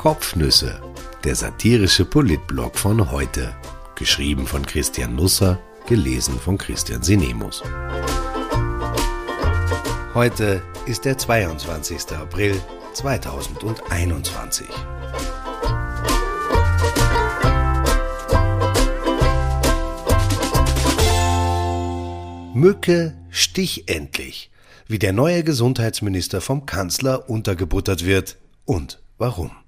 Kopfnüsse, der satirische Politblog von heute. Geschrieben von Christian Nusser, gelesen von Christian Sinemus. Heute ist der 22. April 2021. Mücke stich endlich, wie der neue Gesundheitsminister vom Kanzler untergebuttert wird und warum.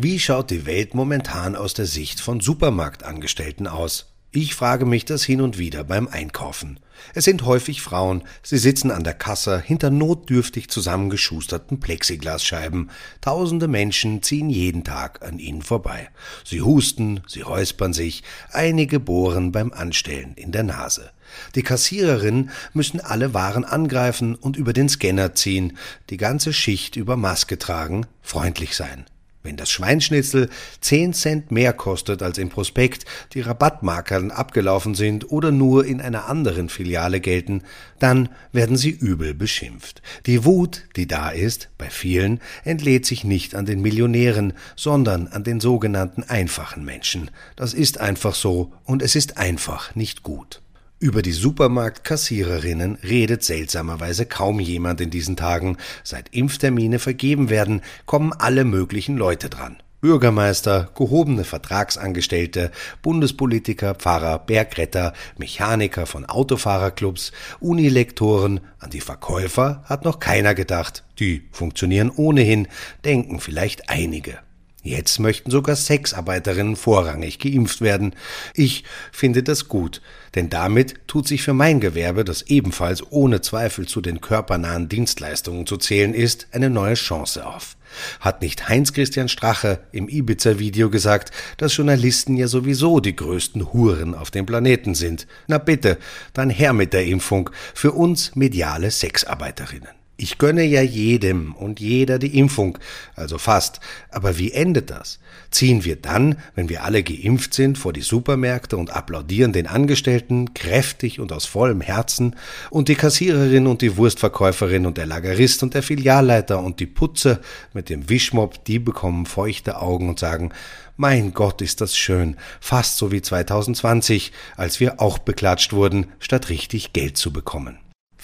Wie schaut die Welt momentan aus der Sicht von Supermarktangestellten aus? Ich frage mich das hin und wieder beim Einkaufen. Es sind häufig Frauen, sie sitzen an der Kasse hinter notdürftig zusammengeschusterten Plexiglasscheiben. Tausende Menschen ziehen jeden Tag an ihnen vorbei. Sie husten, sie räuspern sich, einige bohren beim Anstellen in der Nase. Die Kassiererinnen müssen alle Waren angreifen und über den Scanner ziehen, die ganze Schicht über Maske tragen, freundlich sein. Wenn das Schweinschnitzel zehn Cent mehr kostet als im Prospekt, die Rabattmarkern abgelaufen sind oder nur in einer anderen Filiale gelten, dann werden sie übel beschimpft. Die Wut, die da ist, bei vielen, entlädt sich nicht an den Millionären, sondern an den sogenannten einfachen Menschen. Das ist einfach so und es ist einfach nicht gut. Über die Supermarktkassiererinnen redet seltsamerweise kaum jemand in diesen Tagen. Seit Impftermine vergeben werden, kommen alle möglichen Leute dran. Bürgermeister, gehobene Vertragsangestellte, Bundespolitiker, Pfarrer, Bergretter, Mechaniker von Autofahrerclubs, Unilektoren, an die Verkäufer hat noch keiner gedacht. Die funktionieren ohnehin, denken vielleicht einige. Jetzt möchten sogar Sexarbeiterinnen vorrangig geimpft werden. Ich finde das gut, denn damit tut sich für mein Gewerbe, das ebenfalls ohne Zweifel zu den körpernahen Dienstleistungen zu zählen ist, eine neue Chance auf. Hat nicht Heinz Christian Strache im Ibiza-Video gesagt, dass Journalisten ja sowieso die größten Huren auf dem Planeten sind? Na bitte, dann her mit der Impfung für uns mediale Sexarbeiterinnen. Ich gönne ja jedem und jeder die Impfung, also fast. Aber wie endet das? Ziehen wir dann, wenn wir alle geimpft sind, vor die Supermärkte und applaudieren den Angestellten kräftig und aus vollem Herzen und die Kassiererin und die Wurstverkäuferin und der Lagerist und der Filialleiter und die Putze mit dem Wischmopp, die bekommen feuchte Augen und sagen, mein Gott, ist das schön, fast so wie 2020, als wir auch beklatscht wurden, statt richtig Geld zu bekommen.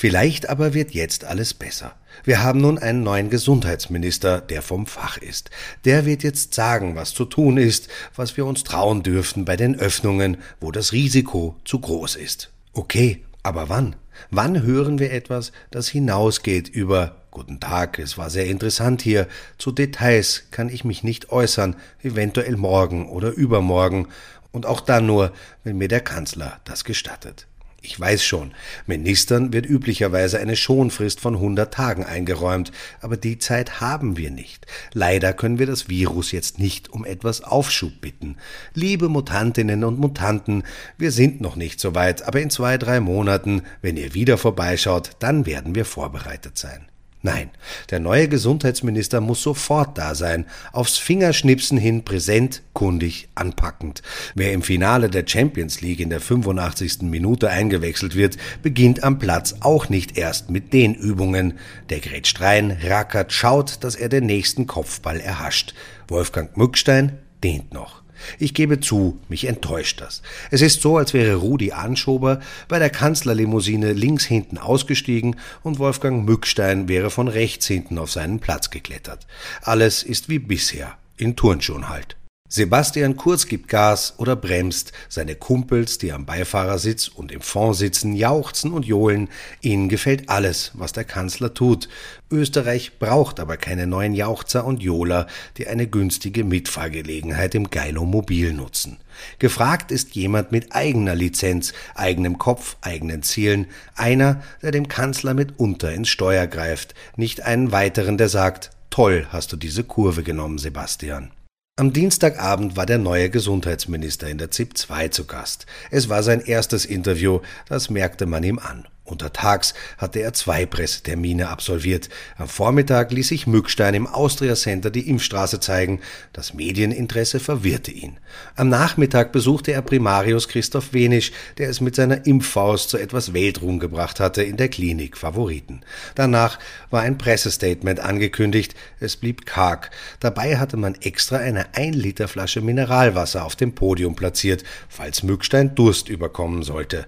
Vielleicht aber wird jetzt alles besser. Wir haben nun einen neuen Gesundheitsminister, der vom Fach ist. Der wird jetzt sagen, was zu tun ist, was wir uns trauen dürfen bei den Öffnungen, wo das Risiko zu groß ist. Okay, aber wann? Wann hören wir etwas, das hinausgeht über Guten Tag, es war sehr interessant hier. Zu Details kann ich mich nicht äußern, eventuell morgen oder übermorgen, und auch dann nur, wenn mir der Kanzler das gestattet. Ich weiß schon, Ministern wird üblicherweise eine Schonfrist von 100 Tagen eingeräumt, aber die Zeit haben wir nicht. Leider können wir das Virus jetzt nicht um etwas Aufschub bitten. Liebe Mutantinnen und Mutanten, wir sind noch nicht so weit, aber in zwei, drei Monaten, wenn ihr wieder vorbeischaut, dann werden wir vorbereitet sein. Nein, der neue Gesundheitsminister muss sofort da sein, aufs Fingerschnipsen hin präsent, kundig, anpackend. Wer im Finale der Champions League in der 85. Minute eingewechselt wird, beginnt am Platz auch nicht erst mit den Übungen. Der grätscht rein, rackert, schaut, dass er den nächsten Kopfball erhascht. Wolfgang Mückstein dehnt noch. Ich gebe zu, mich enttäuscht das. Es ist so, als wäre Rudi Anschober bei der Kanzlerlimousine links hinten ausgestiegen und Wolfgang Mückstein wäre von rechts hinten auf seinen Platz geklettert. Alles ist wie bisher, in Turnschuhen halt. Sebastian Kurz gibt Gas oder bremst, seine Kumpels, die am Beifahrersitz und im Fond sitzen, jauchzen und johlen, ihnen gefällt alles, was der Kanzler tut. Österreich braucht aber keine neuen Jauchzer und Johler, die eine günstige Mitfahrgelegenheit im Geilo-Mobil nutzen. Gefragt ist jemand mit eigener Lizenz, eigenem Kopf, eigenen Zielen, einer, der dem Kanzler mitunter ins Steuer greift, nicht einen weiteren, der sagt, toll hast du diese Kurve genommen, Sebastian. Am Dienstagabend war der neue Gesundheitsminister in der ZIP 2 zu Gast. Es war sein erstes Interview, das merkte man ihm an. Untertags hatte er zwei Pressetermine absolviert. Am Vormittag ließ sich Mückstein im Austria Center die Impfstraße zeigen. Das Medieninteresse verwirrte ihn. Am Nachmittag besuchte er Primarius Christoph Wenisch, der es mit seiner Impffaust zu etwas Weltruhm gebracht hatte in der Klinik Favoriten. Danach war ein Pressestatement angekündigt. Es blieb karg. Dabei hatte man extra eine 1 Liter Flasche Mineralwasser auf dem Podium platziert, falls Mückstein Durst überkommen sollte.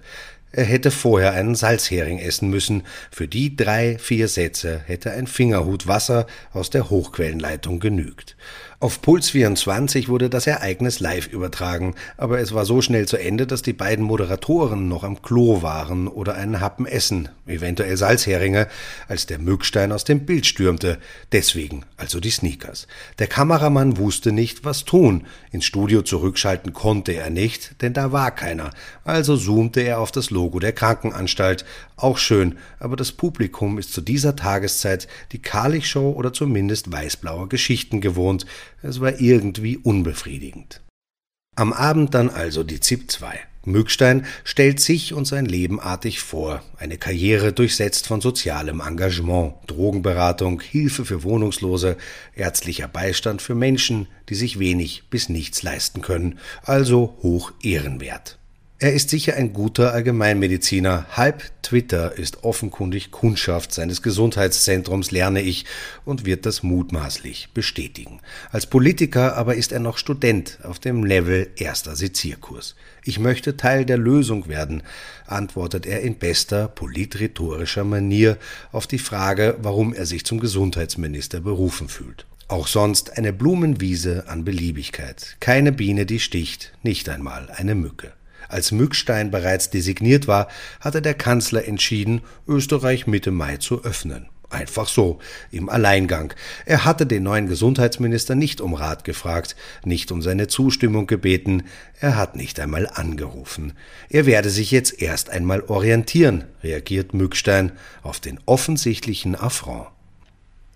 Er hätte vorher einen Salzhering essen müssen. Für die drei, vier Sätze hätte ein Fingerhut Wasser aus der Hochquellenleitung genügt. Auf Puls 24 wurde das Ereignis live übertragen, aber es war so schnell zu Ende, dass die beiden Moderatoren noch am Klo waren oder einen Happen essen, eventuell Salzheringe, als der Mückstein aus dem Bild stürmte. Deswegen also die Sneakers. Der Kameramann wusste nicht, was tun. Ins Studio zurückschalten konnte er nicht, denn da war keiner. Also zoomte er auf das Logo der Krankenanstalt. Auch schön, aber das Publikum ist zu dieser Tageszeit die Karlich-Show oder zumindest weißblaue Geschichten gewohnt. Es war irgendwie unbefriedigend. Am Abend dann also die ZIP 2. Mückstein stellt sich und sein Leben artig vor. Eine Karriere durchsetzt von sozialem Engagement, Drogenberatung, Hilfe für Wohnungslose, ärztlicher Beistand für Menschen, die sich wenig bis nichts leisten können, also hoch ehrenwert. Er ist sicher ein guter Allgemeinmediziner. Halb Twitter ist offenkundig Kundschaft seines Gesundheitszentrums, lerne ich, und wird das mutmaßlich bestätigen. Als Politiker aber ist er noch Student auf dem Level erster Sezierkurs. Ich möchte Teil der Lösung werden, antwortet er in bester politrhetorischer Manier auf die Frage, warum er sich zum Gesundheitsminister berufen fühlt. Auch sonst eine Blumenwiese an Beliebigkeit. Keine Biene, die sticht, nicht einmal eine Mücke. Als Mückstein bereits designiert war, hatte der Kanzler entschieden, Österreich Mitte Mai zu öffnen. Einfach so, im Alleingang. Er hatte den neuen Gesundheitsminister nicht um Rat gefragt, nicht um seine Zustimmung gebeten, er hat nicht einmal angerufen. Er werde sich jetzt erst einmal orientieren, reagiert Mückstein auf den offensichtlichen Affront.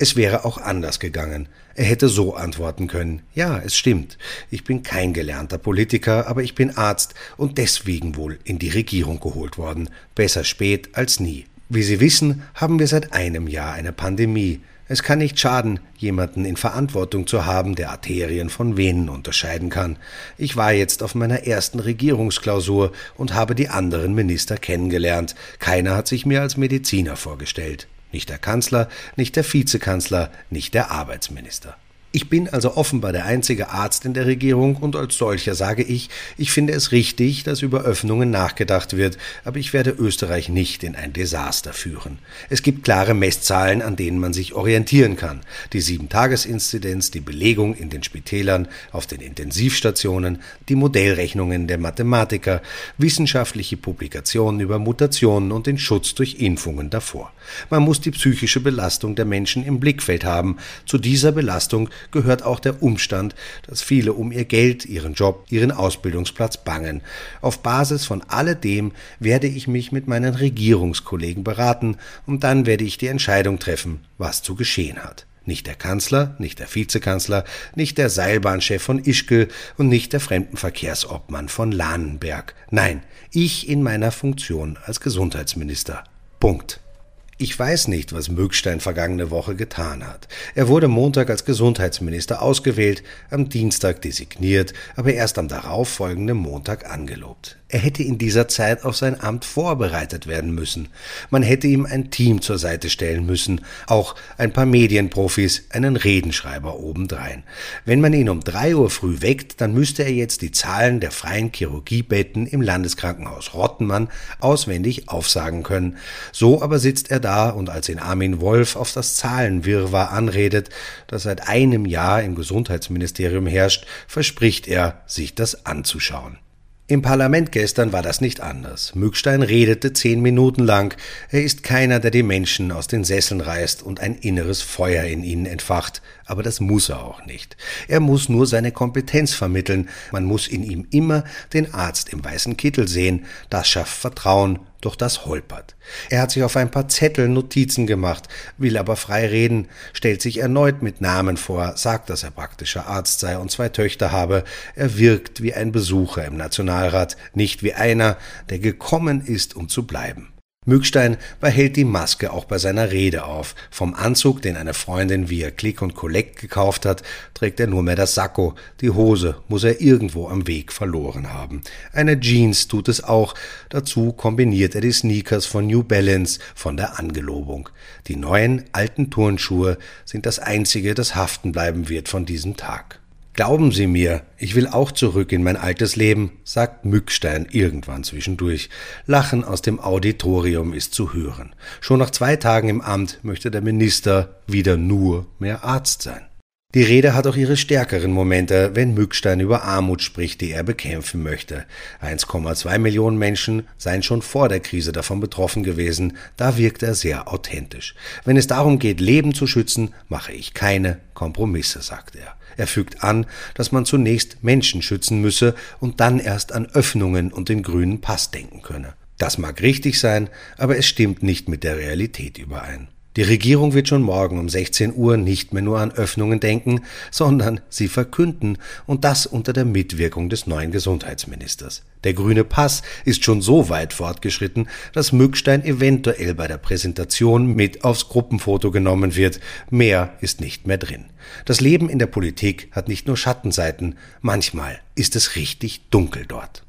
Es wäre auch anders gegangen. Er hätte so antworten können. Ja, es stimmt. Ich bin kein gelernter Politiker, aber ich bin Arzt und deswegen wohl in die Regierung geholt worden. Besser spät als nie. Wie Sie wissen, haben wir seit einem Jahr eine Pandemie. Es kann nicht schaden, jemanden in Verantwortung zu haben, der Arterien von Venen unterscheiden kann. Ich war jetzt auf meiner ersten Regierungsklausur und habe die anderen Minister kennengelernt. Keiner hat sich mir als Mediziner vorgestellt. Nicht der Kanzler, nicht der Vizekanzler, nicht der Arbeitsminister. Ich bin also offenbar der einzige Arzt in der Regierung und als solcher sage ich, ich finde es richtig, dass über Öffnungen nachgedacht wird, aber ich werde Österreich nicht in ein Desaster führen. Es gibt klare Messzahlen, an denen man sich orientieren kann. Die Sieben-Tages-Inzidenz, die Belegung in den Spitälern, auf den Intensivstationen, die Modellrechnungen der Mathematiker, wissenschaftliche Publikationen über Mutationen und den Schutz durch Impfungen davor. Man muss die psychische Belastung der Menschen im Blickfeld haben. Zu dieser Belastung gehört auch der Umstand, dass viele um ihr Geld, ihren Job, ihren Ausbildungsplatz bangen. Auf Basis von alledem werde ich mich mit meinen Regierungskollegen beraten und dann werde ich die Entscheidung treffen, was zu geschehen hat. Nicht der Kanzler, nicht der Vizekanzler, nicht der Seilbahnchef von Ischgl und nicht der Fremdenverkehrsobmann von Lahnenberg. Nein, ich in meiner Funktion als Gesundheitsminister. Punkt. Ich weiß nicht, was Mögstein vergangene Woche getan hat. Er wurde Montag als Gesundheitsminister ausgewählt, am Dienstag designiert, aber erst am darauffolgenden Montag angelobt. Er hätte in dieser Zeit auf sein Amt vorbereitet werden müssen. Man hätte ihm ein Team zur Seite stellen müssen, auch ein paar Medienprofis, einen Redenschreiber obendrein. Wenn man ihn um drei Uhr früh weckt, dann müsste er jetzt die Zahlen der freien Chirurgiebetten im Landeskrankenhaus Rottenmann auswendig aufsagen können. So aber sitzt er da und als ihn Armin Wolf auf das Zahlenwirrwarr anredet, das seit einem Jahr im Gesundheitsministerium herrscht, verspricht er, sich das anzuschauen. Im Parlament gestern war das nicht anders. Mückstein redete zehn Minuten lang. Er ist keiner, der die Menschen aus den Sesseln reißt und ein inneres Feuer in ihnen entfacht. Aber das muss er auch nicht. Er muss nur seine Kompetenz vermitteln. Man muss in ihm immer den Arzt im weißen Kittel sehen. Das schafft Vertrauen doch das holpert. Er hat sich auf ein paar Zettel Notizen gemacht, will aber frei reden, stellt sich erneut mit Namen vor, sagt, dass er praktischer Arzt sei und zwei Töchter habe. Er wirkt wie ein Besucher im Nationalrat, nicht wie einer, der gekommen ist, um zu bleiben. Mückstein behält die Maske auch bei seiner Rede auf. Vom Anzug, den eine Freundin via Click und Collect gekauft hat, trägt er nur mehr das Sakko. Die Hose muss er irgendwo am Weg verloren haben. Eine Jeans tut es auch. Dazu kombiniert er die Sneakers von New Balance von der Angelobung. Die neuen, alten Turnschuhe sind das einzige, das haften bleiben wird von diesem Tag. Glauben Sie mir, ich will auch zurück in mein altes Leben, sagt Mückstein irgendwann zwischendurch. Lachen aus dem Auditorium ist zu hören. Schon nach zwei Tagen im Amt möchte der Minister wieder nur mehr Arzt sein. Die Rede hat auch ihre stärkeren Momente, wenn Mückstein über Armut spricht, die er bekämpfen möchte. 1,2 Millionen Menschen seien schon vor der Krise davon betroffen gewesen, da wirkt er sehr authentisch. Wenn es darum geht, Leben zu schützen, mache ich keine Kompromisse, sagt er. Er fügt an, dass man zunächst Menschen schützen müsse und dann erst an Öffnungen und den grünen Pass denken könne. Das mag richtig sein, aber es stimmt nicht mit der Realität überein. Die Regierung wird schon morgen um 16 Uhr nicht mehr nur an Öffnungen denken, sondern sie verkünden und das unter der Mitwirkung des neuen Gesundheitsministers. Der grüne Pass ist schon so weit fortgeschritten, dass Mückstein eventuell bei der Präsentation mit aufs Gruppenfoto genommen wird. Mehr ist nicht mehr drin. Das Leben in der Politik hat nicht nur Schattenseiten, manchmal ist es richtig dunkel dort.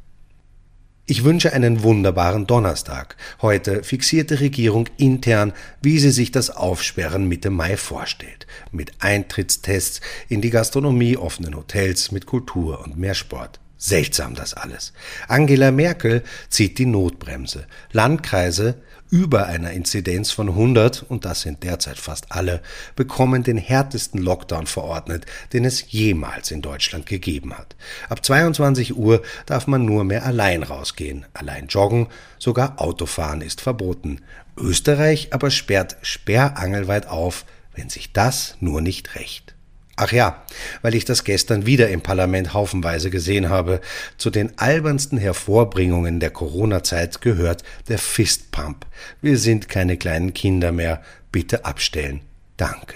Ich wünsche einen wunderbaren Donnerstag. Heute fixiert die Regierung intern, wie sie sich das Aufsperren Mitte Mai vorstellt. Mit Eintrittstests in die Gastronomie, offenen Hotels, mit Kultur und mehr Sport. Seltsam das alles. Angela Merkel zieht die Notbremse. Landkreise über einer Inzidenz von 100, und das sind derzeit fast alle, bekommen den härtesten Lockdown verordnet, den es jemals in Deutschland gegeben hat. Ab 22 Uhr darf man nur mehr allein rausgehen, allein joggen, sogar Autofahren ist verboten. Österreich aber sperrt sperrangelweit auf, wenn sich das nur nicht rächt. Ach ja, weil ich das gestern wieder im Parlament haufenweise gesehen habe, zu den albernsten Hervorbringungen der Corona-Zeit gehört der Fistpump. Wir sind keine kleinen Kinder mehr. Bitte abstellen. Danke.